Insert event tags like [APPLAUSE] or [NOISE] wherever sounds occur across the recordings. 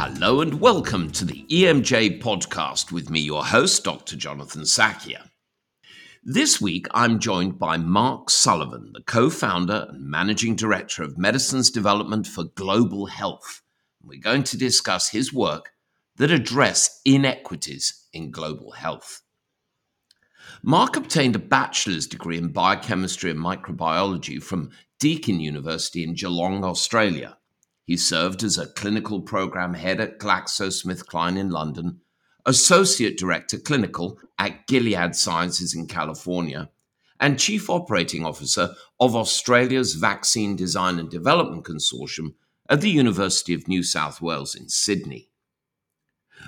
Hello and welcome to the EMJ podcast with me, your host, Dr. Jonathan Sackier. This week, I'm joined by Mark Sullivan, the co founder and managing director of Medicines Development for Global Health. We're going to discuss his work that address inequities in global health. Mark obtained a bachelor's degree in biochemistry and microbiology from Deakin University in Geelong, Australia he served as a clinical program head at GlaxoSmithKline in London, associate director clinical at Gilead Sciences in California, and chief operating officer of Australia's Vaccine Design and Development Consortium at the University of New South Wales in Sydney.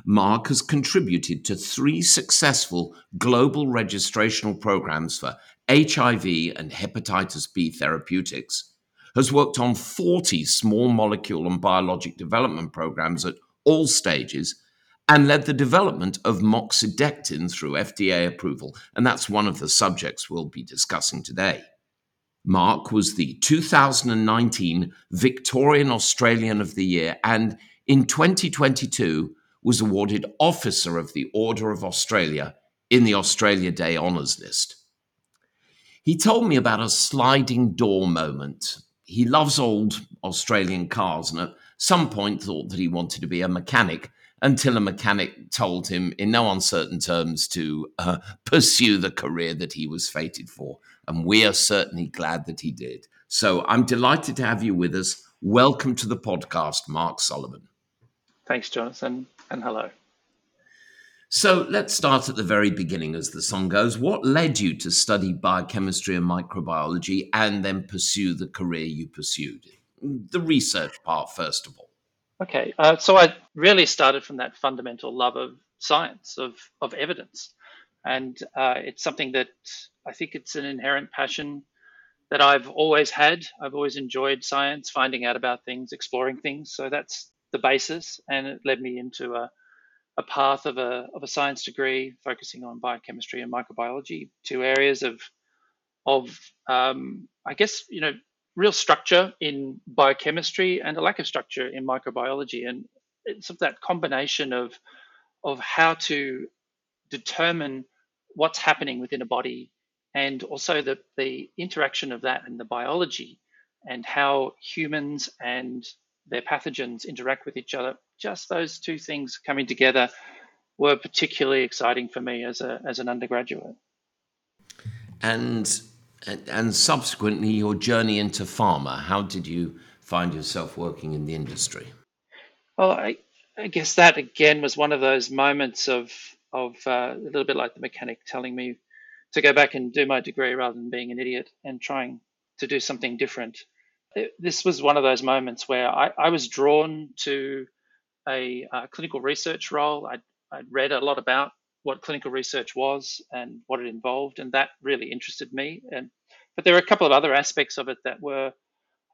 Mark has contributed to three successful global registrational programs for HIV and hepatitis B therapeutics has worked on 40 small molecule and biologic development programs at all stages and led the development of moxidectin through FDA approval. And that's one of the subjects we'll be discussing today. Mark was the 2019 Victorian Australian of the Year and in 2022 was awarded Officer of the Order of Australia in the Australia Day Honours List. He told me about a sliding door moment he loves old Australian cars and at some point thought that he wanted to be a mechanic until a mechanic told him in no uncertain terms to uh, [LAUGHS] pursue the career that he was fated for. And we are certainly glad that he did. So I'm delighted to have you with us. Welcome to the podcast, Mark Sullivan. Thanks, Jonathan, and hello. So let's start at the very beginning, as the song goes. What led you to study biochemistry and microbiology and then pursue the career you pursued? The research part, first of all. Okay, uh, so I really started from that fundamental love of science, of, of evidence. And uh, it's something that I think it's an inherent passion that I've always had. I've always enjoyed science, finding out about things, exploring things. So that's the basis. And it led me into a a path of a, of a science degree focusing on biochemistry and microbiology, two areas of, of um, I guess, you know, real structure in biochemistry and a lack of structure in microbiology. And it's of that combination of, of how to determine what's happening within a body and also the, the interaction of that and the biology and how humans and their pathogens interact with each other just those two things coming together were particularly exciting for me as a as an undergraduate. And and subsequently, your journey into pharma. How did you find yourself working in the industry? Well, I, I guess that again was one of those moments of of uh, a little bit like the mechanic telling me to go back and do my degree rather than being an idiot and trying to do something different. It, this was one of those moments where I, I was drawn to a uh, clinical research role. I'd, I'd read a lot about what clinical research was and what it involved, and that really interested me. And but there were a couple of other aspects of it that were,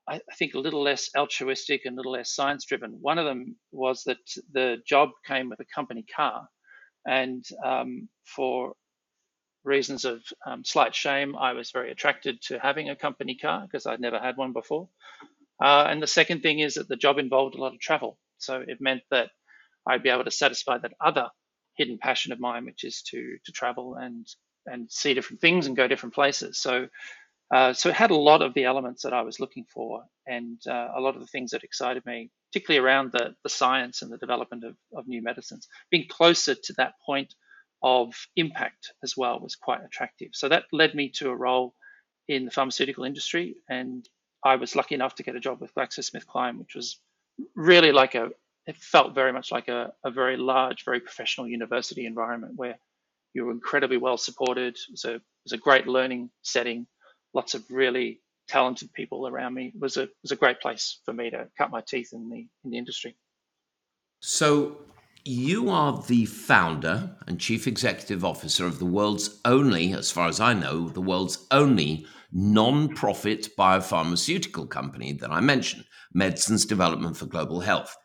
I, I think, a little less altruistic and a little less science driven. One of them was that the job came with a company car, and um, for reasons of um, slight shame, I was very attracted to having a company car because I'd never had one before. Uh, and the second thing is that the job involved a lot of travel. So it meant that I'd be able to satisfy that other hidden passion of mine, which is to to travel and and see different things and go different places. So uh, so it had a lot of the elements that I was looking for, and uh, a lot of the things that excited me, particularly around the the science and the development of, of new medicines. Being closer to that point of impact as well was quite attractive. So that led me to a role in the pharmaceutical industry, and I was lucky enough to get a job with GlaxoSmithKline, which was really like a it felt very much like a, a very large, very professional university environment where you were incredibly well supported. It was a, it was a great learning setting, lots of really talented people around me. It was a, it was a great place for me to cut my teeth in the, in the industry. So, you are the founder and chief executive officer of the world's only, as far as I know, the world's only non profit biopharmaceutical company that I mentioned, Medicines Development for Global Health.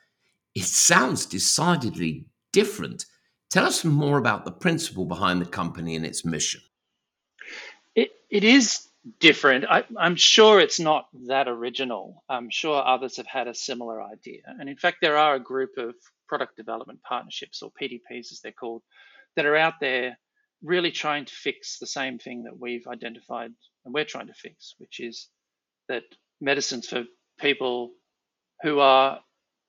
It sounds decidedly different. Tell us more about the principle behind the company and its mission. It, it is different. I, am sure it's not that original. I'm sure others have had a similar idea. And in fact, there are a group of product development partnerships, or PDPs as they're called, that are out there really trying to fix the same thing that we've identified and we're trying to fix, which is that medicines for people who are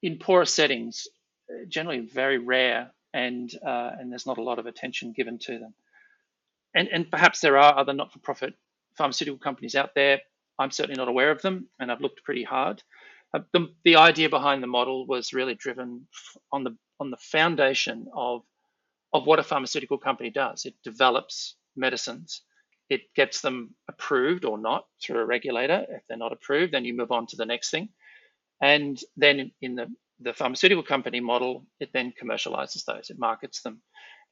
in poorer settings, generally very rare, and uh, and there's not a lot of attention given to them. And and perhaps there are other not-for-profit pharmaceutical companies out there. I'm certainly not aware of them, and I've looked pretty hard. Uh, the, the idea behind the model was really driven on the on the foundation of of what a pharmaceutical company does. It develops medicines. It gets them approved or not through a regulator. If they're not approved, then you move on to the next thing. And then in the, the pharmaceutical company model, it then commercializes those, it markets them.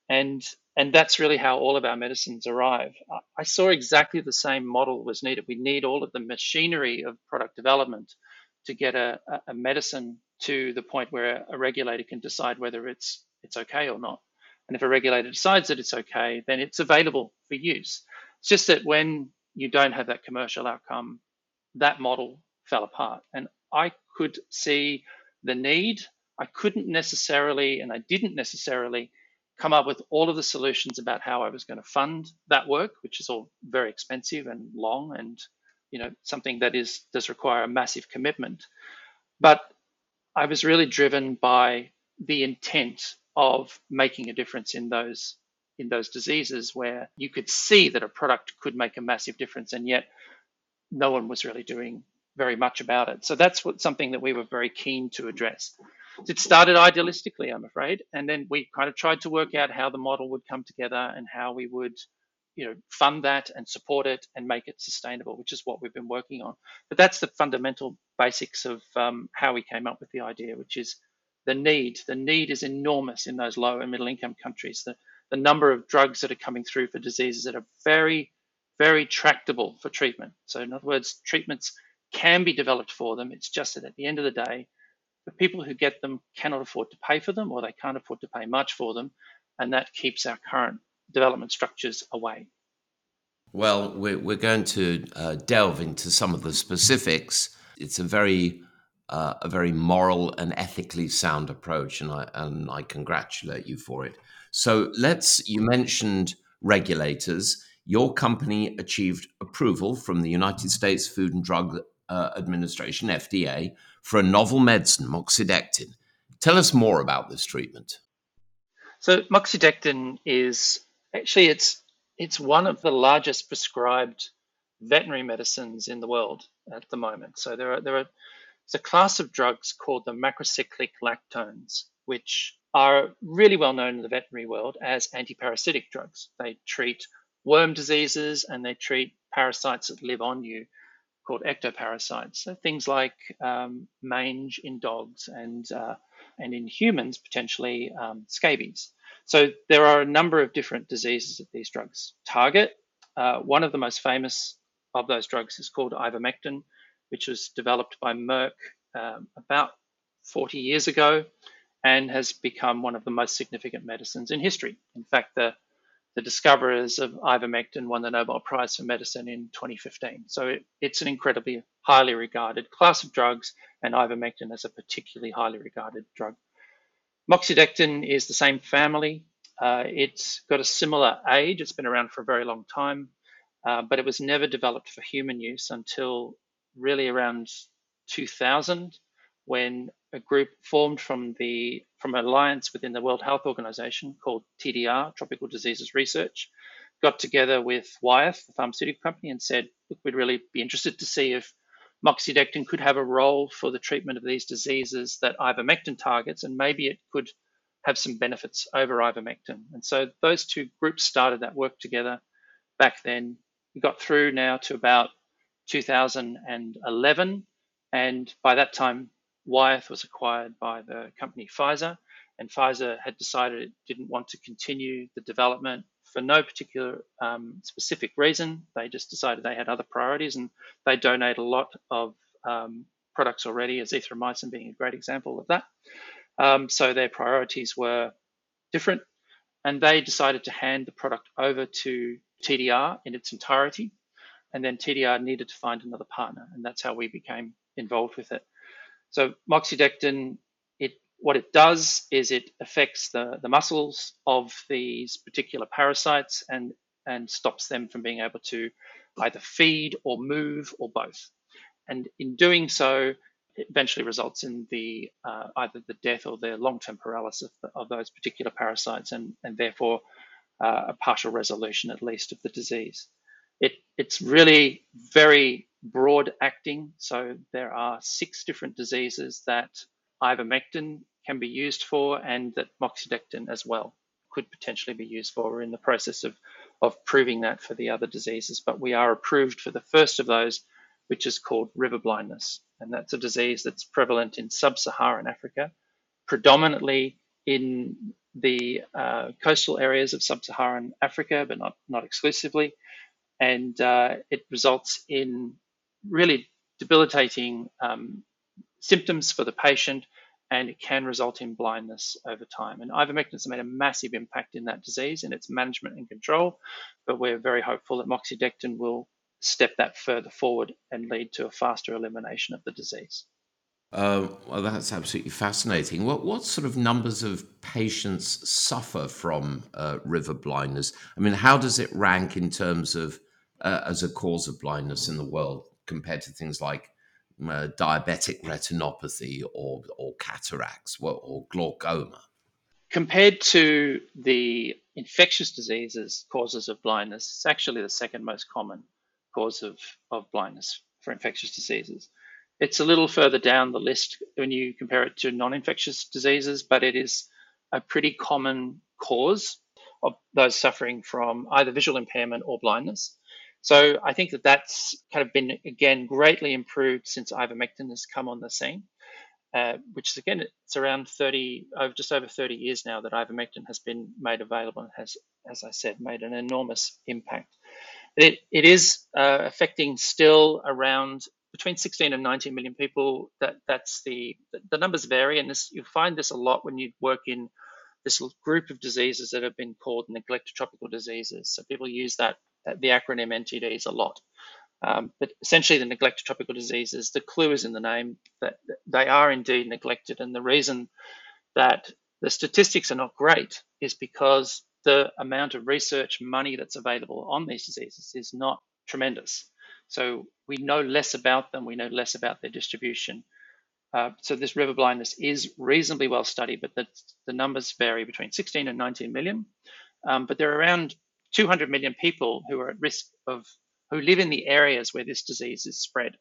And, and that's really how all of our medicines arrive. I saw exactly the same model was needed. We need all of the machinery of product development to get a, a medicine to the point where a regulator can decide whether it's it's okay or not. And if a regulator decides that it's okay, then it's available for use. It's just that when you don't have that commercial outcome, that model fell apart. And I could see the need. I couldn't necessarily, and I didn't necessarily come up with all of the solutions about how I was going to fund that work, which is all very expensive and long and you know something that is does require a massive commitment. But I was really driven by the intent of making a difference in those in those diseases where you could see that a product could make a massive difference and yet no one was really doing very much about it. So that's what something that we were very keen to address. It started idealistically, I'm afraid, and then we kind of tried to work out how the model would come together and how we would, you know, fund that and support it and make it sustainable, which is what we've been working on. But that's the fundamental basics of um, how we came up with the idea, which is the need. The need is enormous in those low and middle income countries. The, the number of drugs that are coming through for diseases that are very, very tractable for treatment. So, in other words, treatments can be developed for them. It's just that at the end of the day, the people who get them cannot afford to pay for them or they can't afford to pay much for them. And that keeps our current development structures away. Well, we're, we're going to uh, delve into some of the specifics. It's a very uh, a very moral and ethically sound approach, and I and I congratulate you for it. So let's. You mentioned regulators. Your company achieved approval from the United States Food and Drug uh, Administration (FDA) for a novel medicine, moxidectin. Tell us more about this treatment. So moxidectin is actually it's it's one of the largest prescribed veterinary medicines in the world at the moment. So there are there are it's a class of drugs called the macrocyclic lactones, which are really well known in the veterinary world as antiparasitic drugs. They treat worm diseases and they treat parasites that live on you called ectoparasites. So things like um, mange in dogs and uh, and in humans potentially um, scabies. So there are a number of different diseases that these drugs target. Uh, one of the most famous of those drugs is called ivermectin, which was developed by Merck um, about 40 years ago and has become one of the most significant medicines in history. In fact, the, the discoverers of ivermectin won the Nobel Prize for Medicine in 2015. So it, it's an incredibly highly regarded class of drugs, and ivermectin is a particularly highly regarded drug. Moxidectin is the same family. Uh, it's got a similar age. It's been around for a very long time, uh, but it was never developed for human use until really around 2000 when a group formed from the from an alliance within the World Health Organization called TDR, Tropical Diseases Research, got together with Wyeth, the pharmaceutical company, and said, look, we'd really be interested to see if moxidectin could have a role for the treatment of these diseases that ivermectin targets, and maybe it could have some benefits over ivermectin. And so those two groups started that work together back then. We got through now to about 2011. And by that time, Wyeth was acquired by the company Pfizer, and Pfizer had decided it didn't want to continue the development for no particular um, specific reason. They just decided they had other priorities, and they donate a lot of um, products already, azithromycin being a great example of that. Um, so their priorities were different, and they decided to hand the product over to TDR in its entirety and then TDR needed to find another partner, and that's how we became involved with it. So moxidectin, what it does is it affects the, the muscles of these particular parasites and, and stops them from being able to either feed or move or both. And in doing so, it eventually results in the uh, either the death or the long-term paralysis of, of, those particular parasites, and, and therefore uh, a partial resolution at least of the disease. It, it's really very broad acting. So there are six different diseases that ivermectin can be used for and that moxidectin as well could potentially be used for. We're in the process of, of proving that for the other diseases, but we are approved for the first of those, which is called river blindness. And that's a disease that's prevalent in sub Saharan Africa, predominantly in the uh, coastal areas of sub Saharan Africa, but not, not exclusively. And uh, it results in really debilitating um, symptoms for the patient, and it can result in blindness over time. And ivermectin has made a massive impact in that disease and its management and control, but we're very hopeful that moxidectin will step that further forward and lead to a faster elimination of the disease. Uh, well, that's absolutely fascinating. What what sort of numbers of patients suffer from uh, river blindness? I mean, how does it rank in terms of uh, as a cause of blindness in the world compared to things like uh, diabetic retinopathy or, or cataracts or, glaucoma. Compared to the infectious diseases causes of blindness, it's actually the second most common cause of, of blindness for infectious diseases. It's a little further down the list when you compare it to non infectious diseases, but it is a pretty common cause of those suffering from either visual impairment or blindness. So I think that that's kind of been again greatly improved since ivermectin has come on the scene, uh, which is again it's around 30 over just over 30 years now that ivermectin has been made available and has, as I said, made an enormous impact. It it is uh, affecting still around between 16 and 19 million people. That that's the the numbers vary, and this you find this a lot when you work in this group of diseases that have been called neglected tropical diseases. So people use that the acronym NTDs a lot. Um, but essentially, the neglected tropical diseases, the clue is in the name that they are indeed neglected. And the reason that the statistics are not great is because the amount of research money that's available on these diseases is not tremendous. So we know less about them, we know less about their distribution. Uh, so this river blindness is reasonably well studied, but the, the numbers vary between 16 and 19 million. Um, but there are around 200 million people who are at risk of who live in the areas where this disease is spread.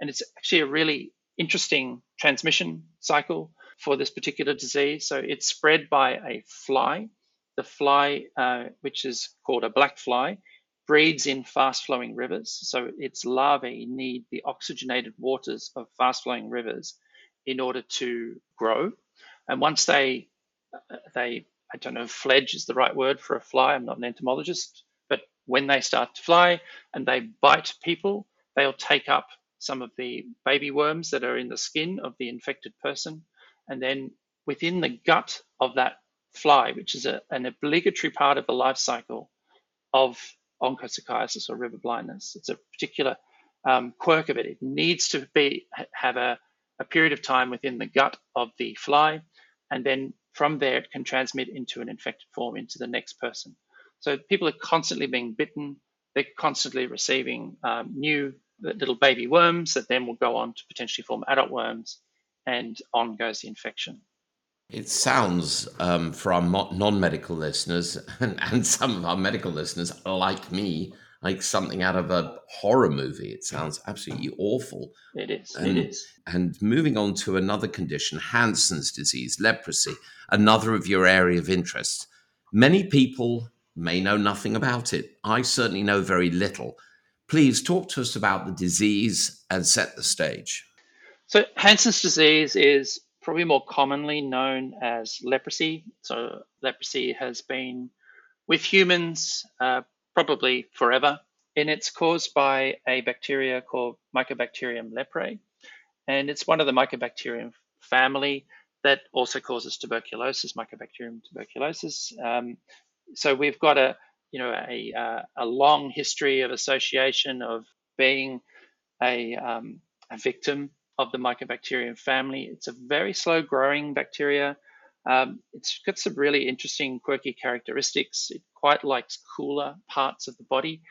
And it's actually a really interesting transmission cycle for this particular disease. So it's spread by a fly. The fly, uh, which is called a black fly, breeds in fast flowing rivers. So its larvae need the oxygenated waters of fast flowing rivers in order to grow. And once they uh, they I don't know if fledge is the right word for a fly. I'm not an entomologist, but when they start to fly and they bite people, they'll take up some of the baby worms that are in the skin of the infected person. And then within the gut of that fly, which is a, an obligatory part of the life cycle of onchocerciasis or river blindness, it's a particular um, quirk of it. It needs to be have a, a period of time within the gut of the fly, and then from there, it can transmit into an infected form into the next person. So people are constantly being bitten. They're constantly receiving um, new little baby worms that then will go on to potentially form adult worms, and on goes the infection. It sounds, um, for our non medical listeners and, [LAUGHS] and some of our medical listeners, like me, like something out of a horror movie. It sounds absolutely awful. It is. And, it is. And moving on to another condition, Hansen's disease, leprosy, another of your area of interest. Many people may know nothing about it. I certainly know very little. Please talk to us about the disease and set the stage. So, Hansen's disease is probably more commonly known as leprosy. So, leprosy has been with humans uh, probably forever. And it's caused by a bacteria called Mycobacterium leprae. And it's one of the Mycobacterium family that also causes tuberculosis, Mycobacterium tuberculosis. Um, so we've got a, you know, a, uh, a long history of association of being a, um, a victim of the Mycobacterium family. It's a very slow growing bacteria. Um, it's got some really interesting, quirky characteristics. It quite likes cooler parts of the body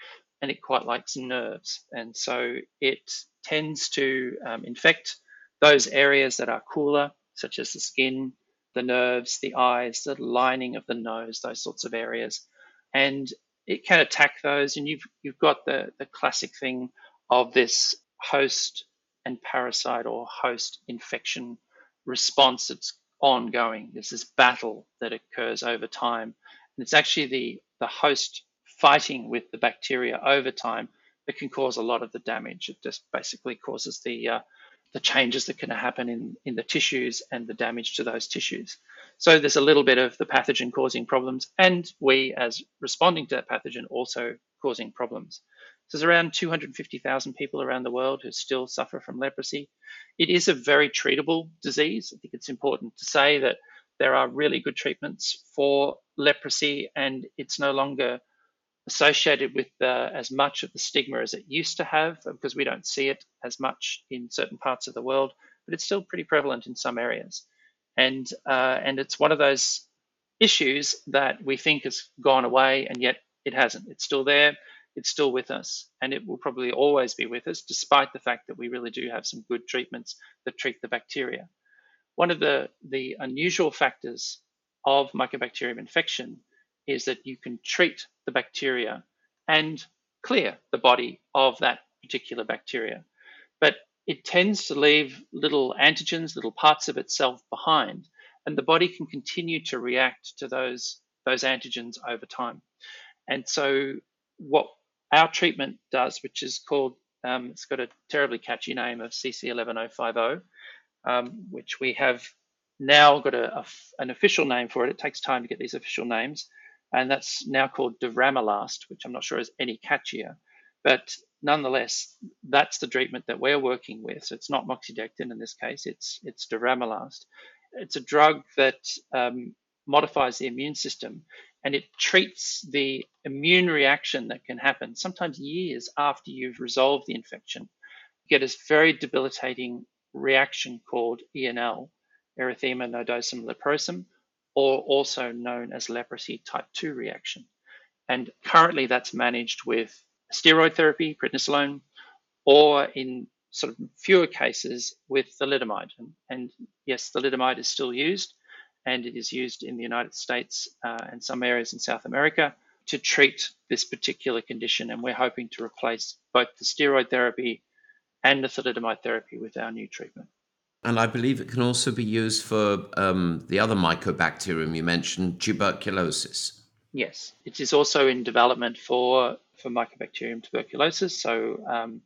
and it quite likes nerves. And so it tends to um, infect those areas that are cooler, such as the skin, the nerves, the eyes, the lining of the nose, those sorts of areas. And it can attack those. And you've, you've got the, the classic thing of this host and parasite or host infection response that's ongoing. There's this battle that occurs over time. And it's actually the, the host fighting with the bacteria over time that can cause a lot of the damage. It just basically causes the uh, the changes that can happen in, in the tissues and the damage to those tissues. So there's a little bit of the pathogen causing problems, and we as responding to that pathogen also causing problems. There's around 250,000 people around the world who still suffer from leprosy. It is a very treatable disease. I think it's important to say that there are really good treatments for leprosy, and it's no longer associated with uh, as much of the stigma as it used to have because we don't see it as much in certain parts of the world, but it's still pretty prevalent in some areas. And, uh, and it's one of those issues that we think has gone away, and yet it hasn't. It's still there, it's still with us, and it will probably always be with us, despite the fact that we really do have some good treatments that treat the bacteria. One of the, the unusual factors of mycobacterium infection is that you can treat the bacteria and clear the body of that particular bacteria. But it tends to leave little antigens, little parts of itself behind, and the body can continue to react to those, those antigens over time. And so, what our treatment does, which is called, um, it's got a terribly catchy name of CC11050, um, which we have now got a, a, an official name for it. It takes time to get these official names and that's now called Dovramilast, which I'm not sure is any catchier. But nonetheless, that's the treatment that we're working with. So it's not moxidectin in this case; it's it's Dovramilast. It's a drug that um, modifies the immune system, and it treats the immune reaction that can happen sometimes years after you've resolved the infection. You get a very debilitating reaction called ENL, erythema nodosum leprosum, or also known as leprosy type 2 reaction. And currently that's managed with steroid therapy, prednisolone, or in sort of fewer cases with thalidomide. And, and yes, thalidomide is still used, and it is used in the United States uh, and some areas in South America to treat this particular condition. And we're hoping to replace both the steroid therapy and the thalidomide therapy with our new treatment. And I believe it can also be used for um, the other mycobacterium you mentioned, tuberculosis. Yes, it is also in development for for mycobacterium tuberculosis. So, um,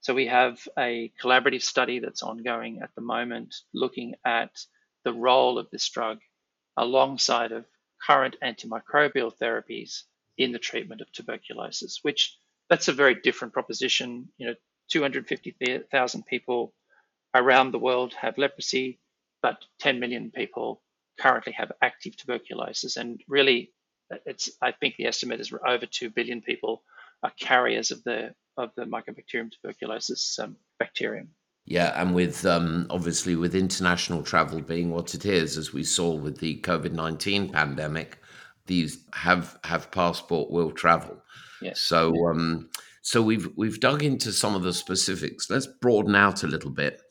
so we have a collaborative study that's ongoing at the moment, looking at the role of this drug alongside of current antimicrobial therapies in the treatment of tuberculosis. Which that's a very different proposition. You know, 250,000 people around the world have leprosy, but 10 million people currently have active tuberculosis. And really, it's I think the estimate is over 2 billion people are carriers of the of the Mycobacterium tuberculosis um, bacterium. Yeah, and with um, obviously with international travel being what it is, as we saw with the COVID nineteen pandemic, these have have passport will travel. Yes. So um, so we've we've dug into some of the specifics. Let's broaden out a little bit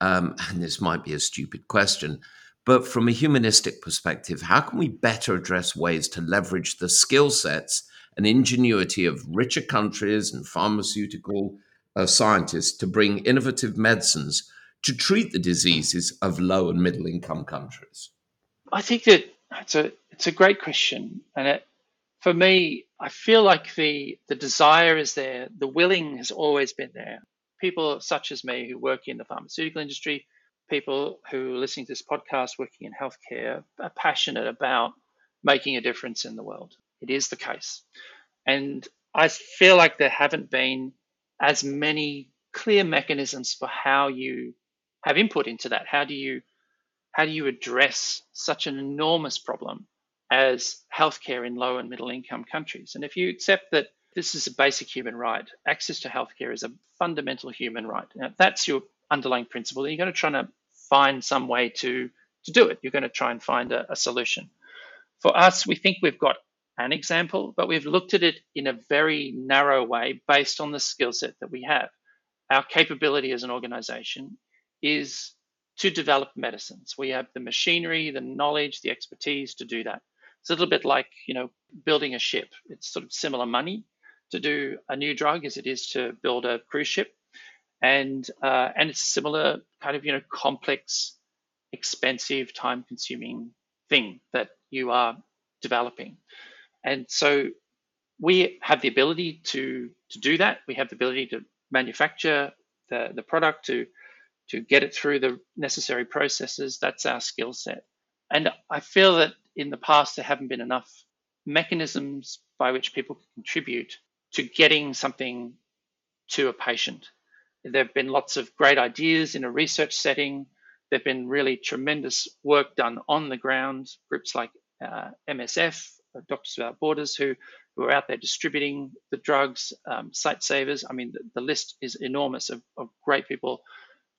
um, and this might be a stupid question, but from a humanistic perspective, how can we better address ways to leverage the skill sets and ingenuity of richer countries and pharmaceutical uh, scientists to bring innovative medicines to treat the diseases of low and middle income countries? I think that it's a it's a great question, and it, for me, I feel like the the desire is there, the willing has always been there people such as me who work in the pharmaceutical industry, people who are listening to this podcast working in healthcare are passionate about making a difference in the world. It is the case. And I feel like there haven't been as many clear mechanisms for how you have input into that. How do you how do you address such an enormous problem as healthcare in low and middle income countries? And if you accept that this is a basic human right. Access to healthcare is a fundamental human right. Now, that's your underlying principle, then you're going to try to find some way to to do it. You're going to try and find a, a solution. For us, we think we've got an example, but we've looked at it in a very narrow way based on the skill set that we have. Our capability as an organization is to develop medicines. We have the machinery, the knowledge, the expertise to do that. It's a little bit like, you know, building a ship. It's sort of similar money to do a new drug as it is to build a cruise ship. And uh, and it's similar kind of, you know, complex, expensive, time-consuming thing that you are developing. And so we have the ability to to do that. We have the ability to manufacture the, the product to to get it through the necessary processes. That's our skill set. And I feel that in the past there haven't been enough mechanisms by which people can contribute to getting something to a patient. There have been lots of great ideas in a research setting. There have been really tremendous work done on the ground, groups like uh, MSF, Doctors Without Borders, who, who are out there distributing the drugs, um, Sightsavers. I mean, the, the list is enormous of, of great people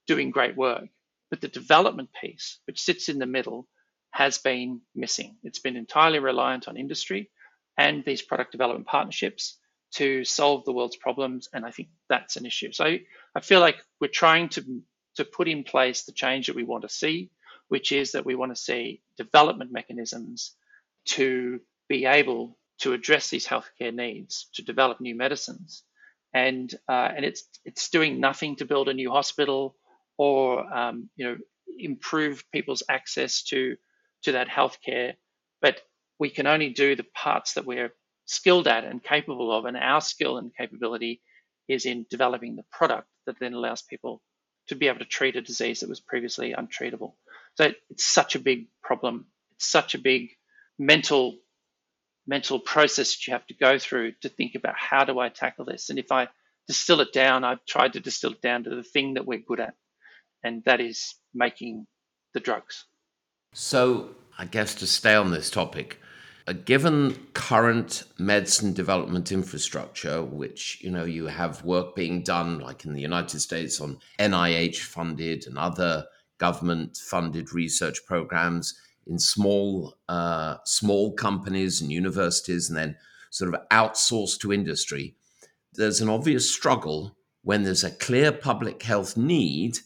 doing great work. But the development piece, which sits in the middle, has been missing. It's been entirely reliant on industry and these product development partnerships to solve the world's problems. And I think that's an issue. So I feel like we're trying to, to put in place the change that we want to see, which is that we want to see development mechanisms to be able to address these healthcare needs, to develop new medicines. And, uh, and it's, it's doing nothing to build a new hospital or um, you know improve people's access to to that healthcare. But we can only do the parts that we're skilled at and capable of, and our skill and capability is in developing the product that then allows people to be able to treat a disease that was previously untreatable. So it's such a big problem. It's such a big mental mental process that you have to go through to think about how do I tackle this. And if I distill it down, I've tried to distill it down to the thing that we're good at and that is making the drugs. So, I guess to stay on this topic, uh, given current medicine development infrastructure, which you know you have work being done, like in the United States, on NIH funded and other government funded research programs in small uh, small companies and universities, and then sort of outsourced to industry. There's an obvious struggle when there's a clear public health need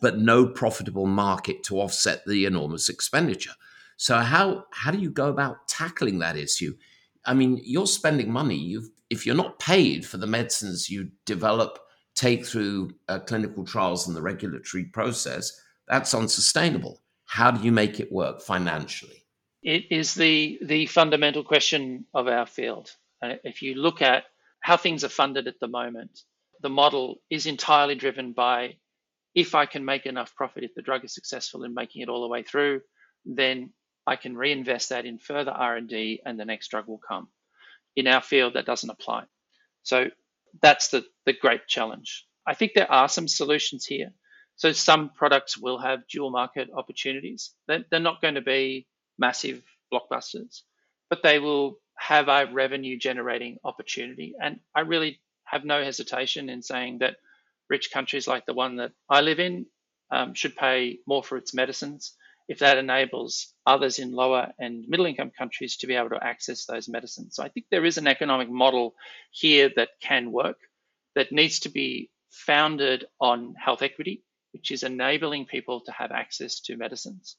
but no profitable market to offset the enormous expenditure. So how how do you go about tackling that issue? I mean, you're spending money. You if you're not paid for the medicines you develop, take through uh, clinical trials and the regulatory process, that's unsustainable. How do you make it work financially? It is the the fundamental question of our field. Uh, if you look at how things are funded at the moment, the model is entirely driven by if I can make enough profit, if the drug is successful in making it all the way through, then I can reinvest that in further R&D and the next drug will come. In our field, that doesn't apply. So that's the, the great challenge. I think there are some solutions here. So some products will have dual market opportunities. They're, not going to be massive blockbusters, but they will have a revenue generating opportunity. And I really have no hesitation in saying that rich countries like the one that I live in um, should pay more for its medicines if that enables others in lower and middle income countries to be able to access those medicines. So I think there is an economic model here that can work that needs to be founded on health equity, which is enabling people to have access to medicines.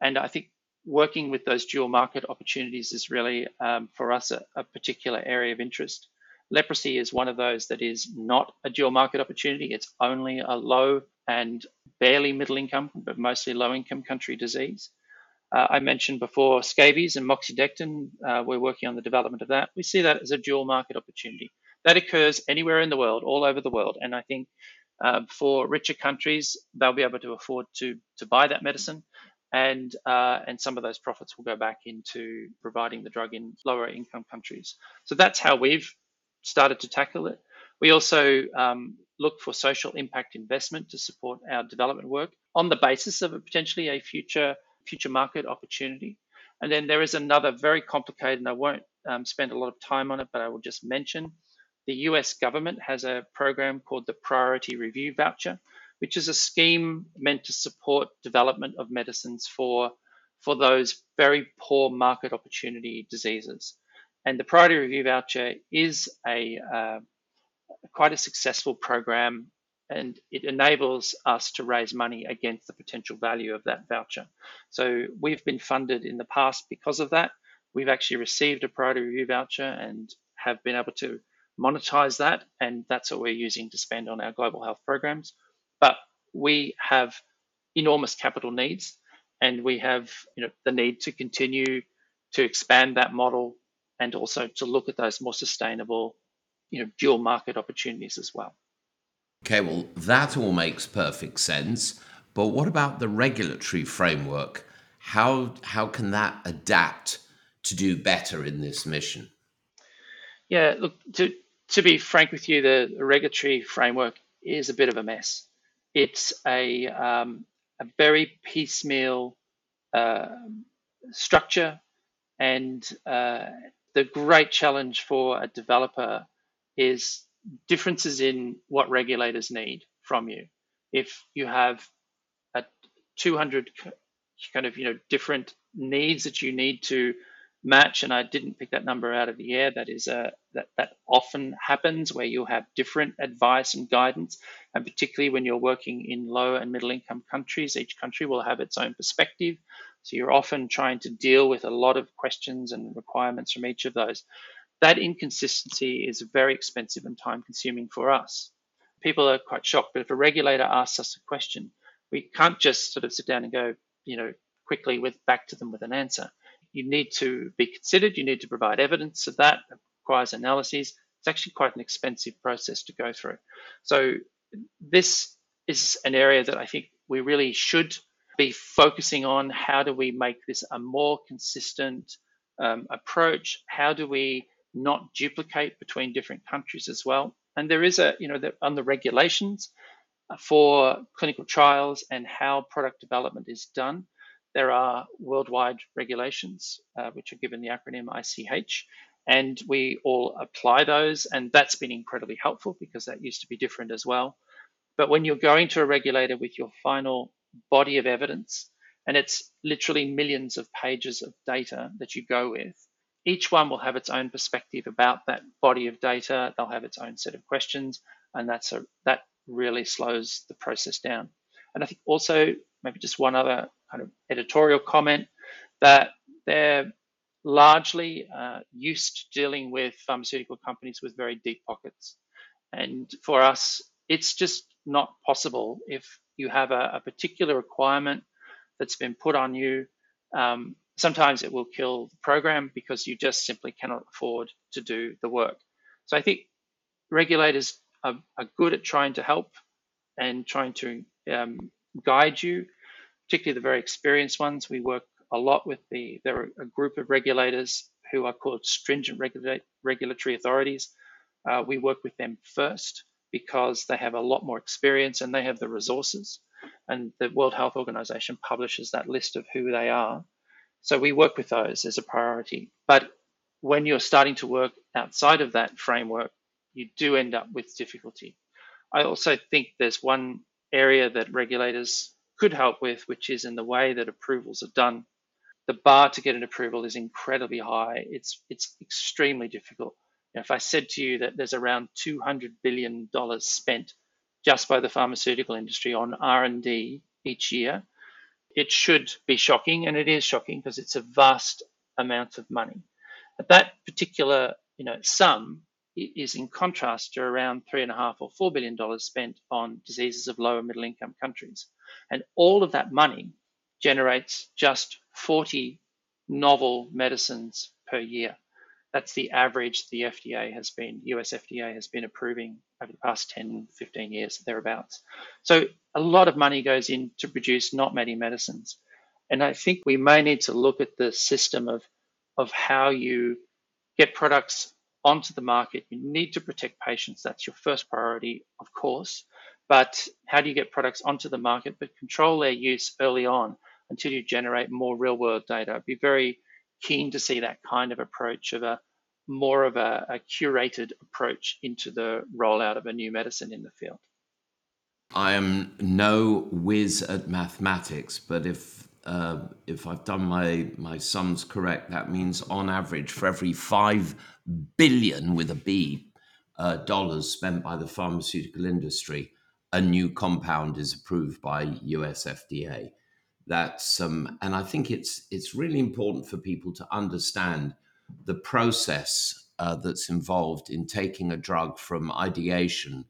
And I think working with those dual market opportunities is really, um, for us, a, a particular area of interest. Leprosy is one of those that is not a dual market opportunity. It's only a low and barely middle income, but mostly low income country disease. Uh, I mentioned before scabies and moxidectin. Uh, we're working on the development of that. We see that as a dual market opportunity. That occurs anywhere in the world, all over the world. And I think uh, for richer countries, they'll be able to afford to, to buy that medicine. And, uh, and some of those profits will go back into providing the drug in lower income countries. So that's how we've started to tackle it. We also um, look for social impact investment to support our development work on the basis of a potentially a future future market opportunity. And then there is another very complicated, and I won't um, spend a lot of time on it, but I will just mention the US government has a program called the Priority Review Voucher, which is a scheme meant to support development of medicines for, for those very poor market opportunity diseases. And the priority review voucher is a uh, quite a successful program and it enables us to raise money against the potential value of that voucher. So we've been funded in the past because of that. We've actually received a priority review voucher and have been able to monetize that, and that's what we're using to spend on our global health programs. But we have enormous capital needs, and we have you know the need to continue to expand that model and also to look at those more sustainable, you know, dual market opportunities as well. Okay, well, that all makes perfect sense. But what about the regulatory framework? How how can that adapt to do better in this mission? Yeah, look, to to be frank with you, the, regulatory framework is a bit of a mess. It's a um, a very piecemeal uh, structure, and uh, the great challenge for a developer is differences in what regulators need from you. If you have a 200 kind of you know different needs that you need to match, and I didn't pick that number out of the air. That is a that that often happens where you'll have different advice and guidance, and particularly when you're working in low and middle income countries, each country will have its own perspective. So you're often trying to deal with a lot of questions and requirements from each of those. That inconsistency is very expensive and time consuming for us. People are quite shocked, but if a regulator asks us a question, we can't just sort of sit down and go, you know, quickly with back to them with an answer. You need to be considered, you need to provide evidence of that, it requires analyses. It's actually quite an expensive process to go through. So this is an area that I think we really should be focusing on how do we make this a more consistent um, approach? How do we not duplicate between different countries as well. And there is a, you know, the, on the regulations for clinical trials and how product development is done, there are worldwide regulations, uh, which are given the acronym ICH, and we all apply those. And that's been incredibly helpful because that used to be different as well. But when you're going to a regulator with your final body of evidence, and it's literally millions of pages of data that you go with, each one will have its own perspective about that body of data. They'll have its own set of questions, and that's a, that really slows the process down. And I think also maybe just one other kind of editorial comment that they're largely uh, used to dealing with pharmaceutical companies with very deep pockets. And for us, it's just not possible if you have a, a particular requirement that's been put on you um, sometimes it will kill the program because you just simply cannot afford to do the work. So I think regulators are, are good at trying to help and trying to um, guide you, particularly the very experienced ones. We work a lot with the, there are a group of regulators who are called stringent regula- regulatory authorities. Uh, we work with them first because they have a lot more experience and they have the resources. And the World Health Organization publishes that list of who they are. So we work with those as a priority. But when you're starting to work outside of that framework, you do end up with difficulty. I also think there's one area that regulators could help with, which is in the way that approvals are done. The bar to get an approval is incredibly high. It's it's extremely difficult. if I said to you that there's around 200 billion dollars spent just by the pharmaceutical industry on R&D each year, it should be shocking, and it is shocking because it's a vast amount of money. But that particular you know, sum is in contrast to around three and a half or four billion dollars spent on diseases of low and middle income countries. And all of that money generates just 40 novel medicines per year. That's the average the FDA has been, US FDA has been approving over the past 10, 15 years, thereabouts. So a lot of money goes in to produce not many medicines. And I think we may need to look at the system of, of how you get products onto the market. You need to protect patients. That's your first priority, of course. But how do you get products onto the market, but control their use early on until you generate more real world data? I'd be very keen to see that kind of approach of a more of a, a curated approach into the rollout of a new medicine in the field. I am no whiz at mathematics, but if uh, if I've done my my sums correct, that means on average for every five billion with a B uh, dollars spent by the pharmaceutical industry, a new compound is approved by US FDA. That's um, and I think it's it's really important for people to understand the process uh, that's involved in taking a drug from ideation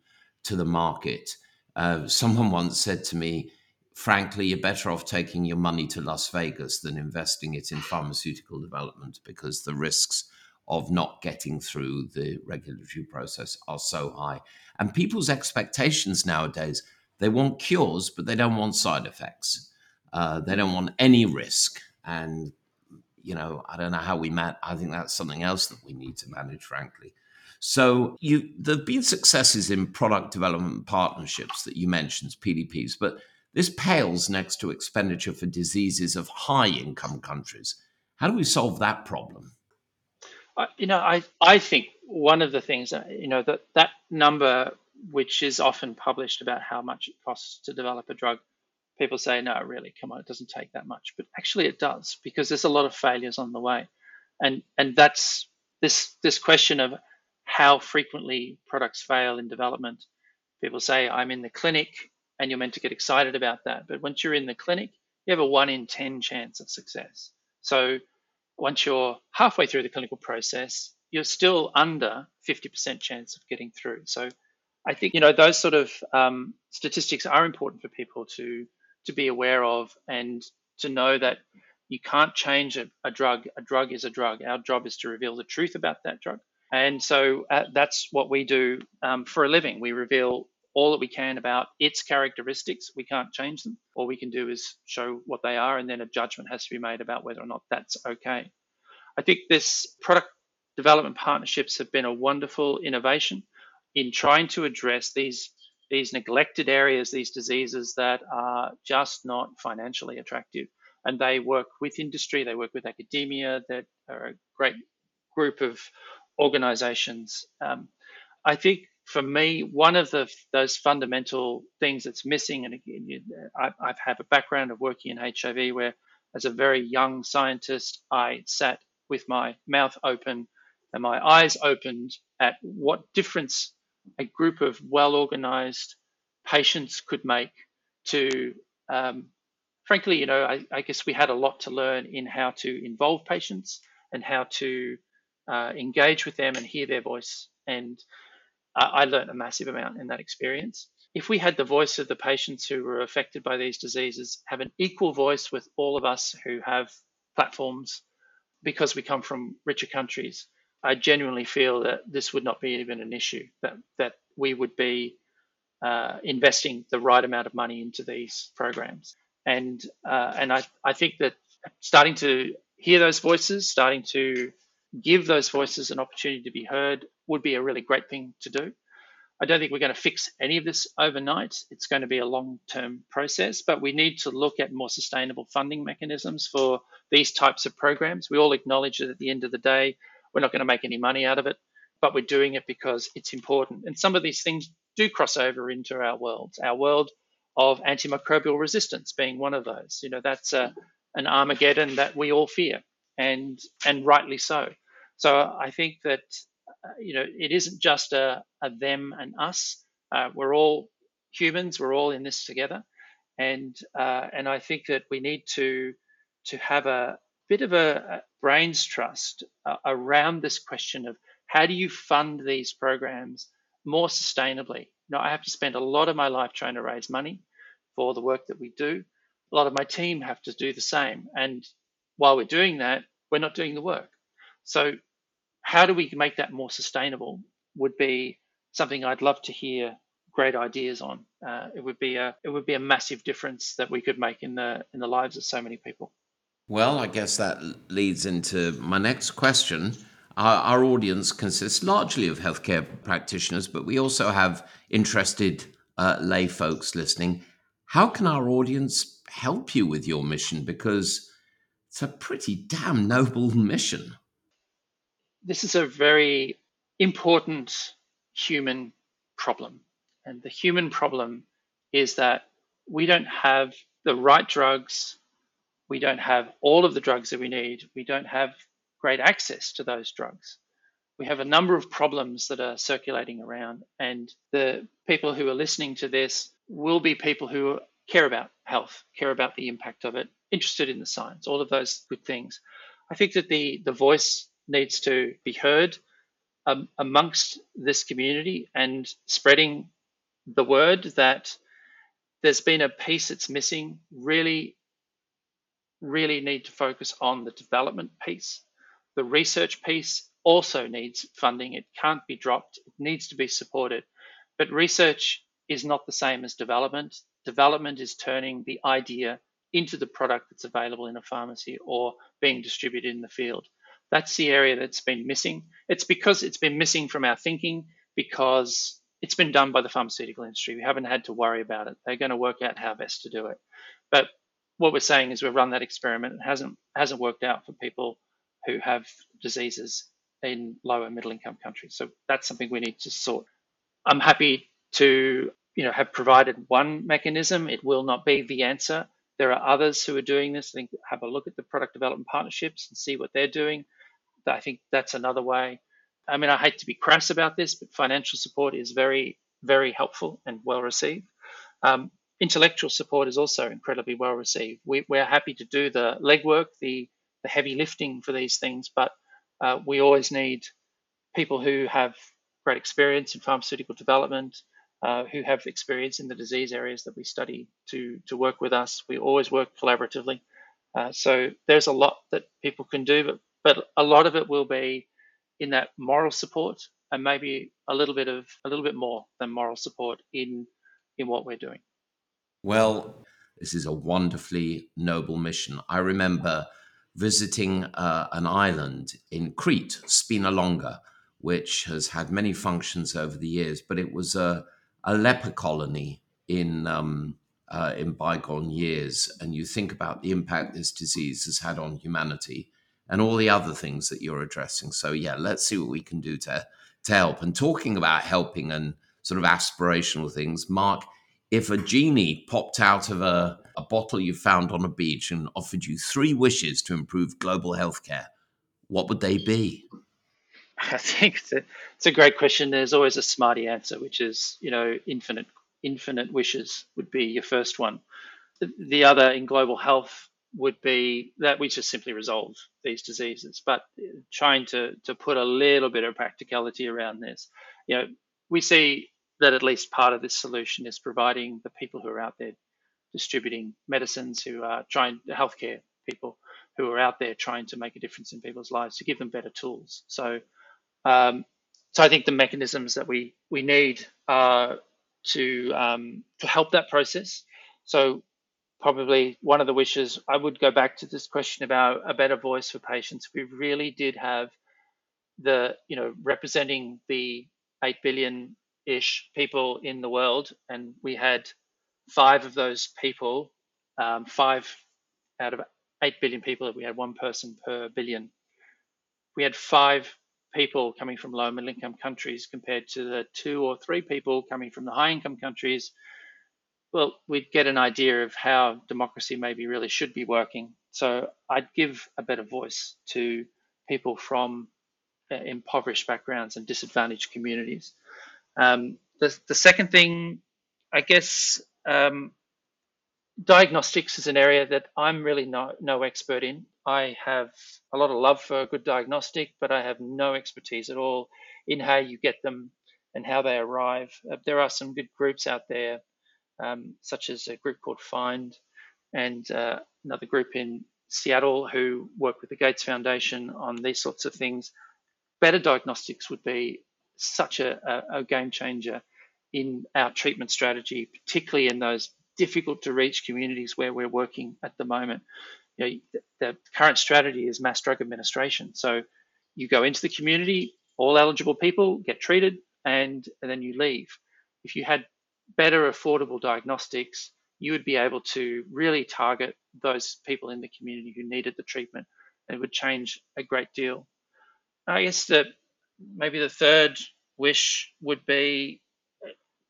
to the market. Uh, someone once said to me, frankly, you're better off taking your money to Las Vegas than investing it in pharmaceutical development because the risks of not getting through the regulatory process are so high. And people's expectations nowadays, they want cures, but they don't want side effects. Uh, they don't want any risk. And you know, I don't know how we met. I think that's something else that we need to manage, frankly. So you there've been successes in product development partnerships that you mentioned, PDPs, but this pales next to expenditure for diseases of high income countries. How do we solve that problem? You know, I I think one of the things, uh, you know, that that number which is often published about how much it costs to develop a drug people say, no, really, come on, it doesn't take that much. But actually, it does because there's a lot of failures on the way, and and that's this this question of how frequently products fail in development. People say, I'm in the clinic, and you're meant to get excited about that. But once you're in the clinic, you have a one in ten chance of success. So once you're halfway through the clinical process, you're still under 50% chance of getting through. So I think you know those sort of um, statistics are important for people to to be aware of and to know that you can't change a, a, drug. A drug is a drug. Our job is to reveal the truth about that drug. And so uh, that's what we do um, for a living. We reveal all that we can about its characteristics. We can't change them. All we can do is show what they are, and then a judgment has to be made about whether or not that's okay. I think this product development partnerships have been a wonderful innovation in trying to address these these neglected areas, these diseases that are just not financially attractive. And they work with industry, they work with academia, that are a great group of organizations. Um, I think for me, one of the those fundamental things that's missing, and again, you, I, I have a background of working in HIV where as a very young scientist, I sat with my mouth open and my eyes opened at what difference a group of well organized patients could make to, um, frankly, you know, I, I, guess we had a lot to learn in how to involve patients and how to uh, engage with them and hear their voice. And I learned a massive amount in that experience. If we had the voice of the patients who were affected by these diseases have an equal voice with all of us who have platforms because we come from richer countries, I genuinely feel that this would not be even an issue, that, that we would be uh, investing the right amount of money into these programs. And, uh, and I, I think that starting to hear those voices, starting to give those voices an opportunity to be heard would be a really great thing to do. I don't think we're going to fix any of this overnight. It's going to be a long term process, but we need to look at more sustainable funding mechanisms for these types of programs. We all acknowledge that at the end of the day, we're not going to make any money out of it, but we're doing it because it's important. And some of these things do cross over into our worlds, our world of antimicrobial resistance being one of those. You know, that's a, an Armageddon that we all fear, and and rightly so. So I think that uh, you know it isn't just a, a them and us. Uh, we're all humans. We're all in this together, and uh, and I think that we need to to have a bit of a, brains trust uh, around this question of how do you fund these programs more sustainably. You know, I have to spend a lot of my life trying to raise money for the work that we do. A lot of my team have to do the same. And while we're doing that, we're not doing the work. So, how do we make that more sustainable? Would be something I'd love to hear great ideas on. Uh, it would be a it would be a massive difference that we could make in the in the lives of so many people. Well, I guess that leads into my next question. Our, our, audience consists largely of healthcare practitioners, but we also have interested uh, lay folks listening. How can our audience help you with your mission? Because it's a pretty damn noble mission. This is a very important human problem. And the human problem is that we don't have the right drugs. We don't have all of the drugs that we need. We don't have great access to those drugs. We have a number of problems that are circulating around, and the people who are listening to this will be people who care about health, care about the impact of it, interested in the science, all of those good things. I think that the, the voice needs to be heard um, amongst this community and spreading the word that there's been a piece that's missing. Really, really need to focus on the development piece. The research piece also needs funding. It can't be dropped, it needs to be supported. But research is not the same as development. Development is turning the idea into the product that's available in a pharmacy or being distributed in the field. That's the area that's been missing. It's because it's been missing from our thinking because it's been done by the pharmaceutical industry. We haven't had to worry about it. They're going to work out how best to do it. But what we're saying is we've run that experiment. It hasn't hasn't worked out for people who have diseases in lower middle income countries. So that's something we need to sort. I'm happy to you know have provided one mechanism. It will not be the answer. There are others who are doing this. I think have a look at the product development partnerships and see what they're doing. I think that's another way. I mean, I hate to be crass about this, but financial support is very, very helpful and well received. Um, intellectual support is also incredibly well received. We, are happy to do the legwork, the, the heavy lifting for these things, but uh, we always need people who have great experience in pharmaceutical development, uh, who have experience in the disease areas that we study to, to work with us. We always work collaboratively. Uh, so there's a lot that people can do, but, but a lot of it will be in that moral support and maybe a little bit of a little bit more than moral support in in what we're doing. Well, this is a wonderfully noble mission. I remember visiting uh, an island in Crete, Spinalonga, which has had many functions over the years, but it was a, a leper colony in um, uh, in bygone years. And you think about the impact this disease has had on humanity and all the other things that you're addressing. So yeah, let's see what we can do to to help. And talking about helping and sort of aspirational things, Mark, if a genie popped out of a, a bottle you found on a beach and offered you three wishes to improve global healthcare, what would they be? [LAUGHS] I think it's a, it's a great question. There's always a smarty answer, which is, you know, infinite infinite wishes would be your first one. The, the other in global health would be that we just simply resolve these diseases, but trying to to put a little bit of practicality around this. You know, we see that at least part of this solution is providing the people who are out there distributing medicines, who are trying healthcare people who are out there trying to make a difference in people's lives to give them better tools. So, um, so I think the mechanisms that we we need are to um, to help that process. So, probably one of the wishes I would go back to this question about a better voice for patients. We really did have the you know representing the eight billion ish people in the world, and we had five of those people, um, five out of 8 billion people, we had one person per billion. We had five people coming from low middle income countries compared to the two or three people coming from the high income countries. Well, we'd get an idea of how democracy maybe really should be working. So I'd give a better voice to people from uh, impoverished backgrounds and disadvantaged communities. Um, the, the second thing, I guess, um, diagnostics is an area that I'm really no, no expert in. I have a lot of love for a good diagnostic, but I have no expertise at all in how you get them and how they arrive. Uh, there are some good groups out there, um, such as a group called Find and uh, another group in Seattle who work with the Gates Foundation on these sorts of things. Better diagnostics would be such a, a, a game changer in our treatment strategy, particularly in those difficult to reach communities where we're working at the moment. You know, the, current strategy is mass drug administration. So you go into the community, all eligible people get treated, and, and then you leave. If you had better affordable diagnostics, you would be able to really target those people in the community who needed the treatment. It would change a great deal. I guess that maybe the third wish would be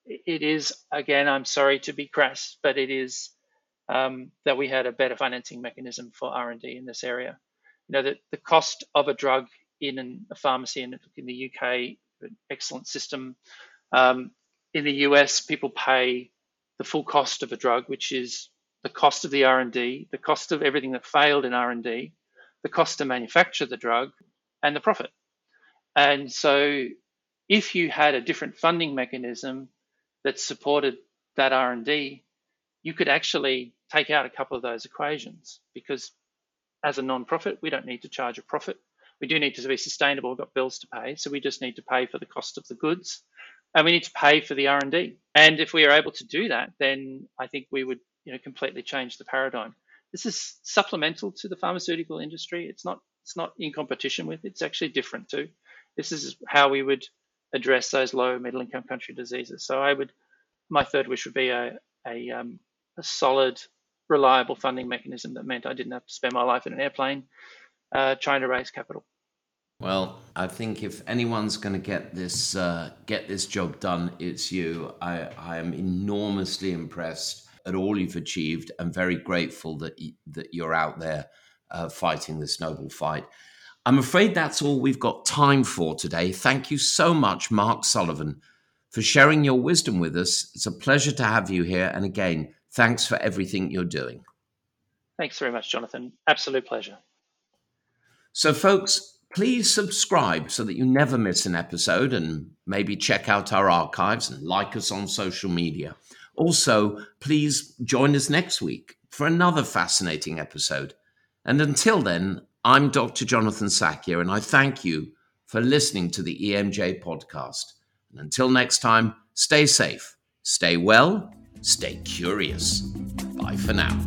it is again. I'm sorry to be crass, but it is um, that we had a better financing mechanism for R and D in this area. You know, the, the cost of a drug in an, a pharmacy in, in the UK, an excellent system. Um, in the US, people pay the full cost of a drug, which is the cost of the R&D, the cost of everything that failed in R&D, the cost to manufacture the drug, and the profit. And so if you had a different funding mechanism that supported that R&D, you could actually take out a couple of those equations because as a non-profit, we don't need to charge a profit. We do need to be sustainable. We've got bills to pay, so we just need to pay for the cost of the goods, and we need to pay for the R&D. And if we are able to do that, then I think we would you know completely change the paradigm. This is supplemental to the pharmaceutical industry. It's not it's not in competition with. It's actually different too. This is how we would address those low middle income country diseases. So I would my third wish would be a a, um, a solid, reliable funding mechanism that meant I didn't have to spend my life in an airplane uh, trying to raise capital. Well, I think if anyone's going to get this uh, get this job done, it's you. I, I am enormously impressed at all you've achieved and very grateful that, you, that you're out there uh, fighting this noble fight. I'm afraid that's all we've got time for today. Thank you so much, Mark Sullivan, for sharing your wisdom with us. It's a pleasure to have you here. And again, thanks for everything you're doing. Thanks very much, Jonathan. Absolute pleasure. So, folks, please subscribe so that you never miss an episode and maybe check out our archives and like us on social media. Also, please join us next week for another fascinating episode. And until then, I'm Dr. Jonathan Sackier, and I thank you for listening to the EMJ podcast. And until next time, stay safe, stay well, stay curious. Bye for now.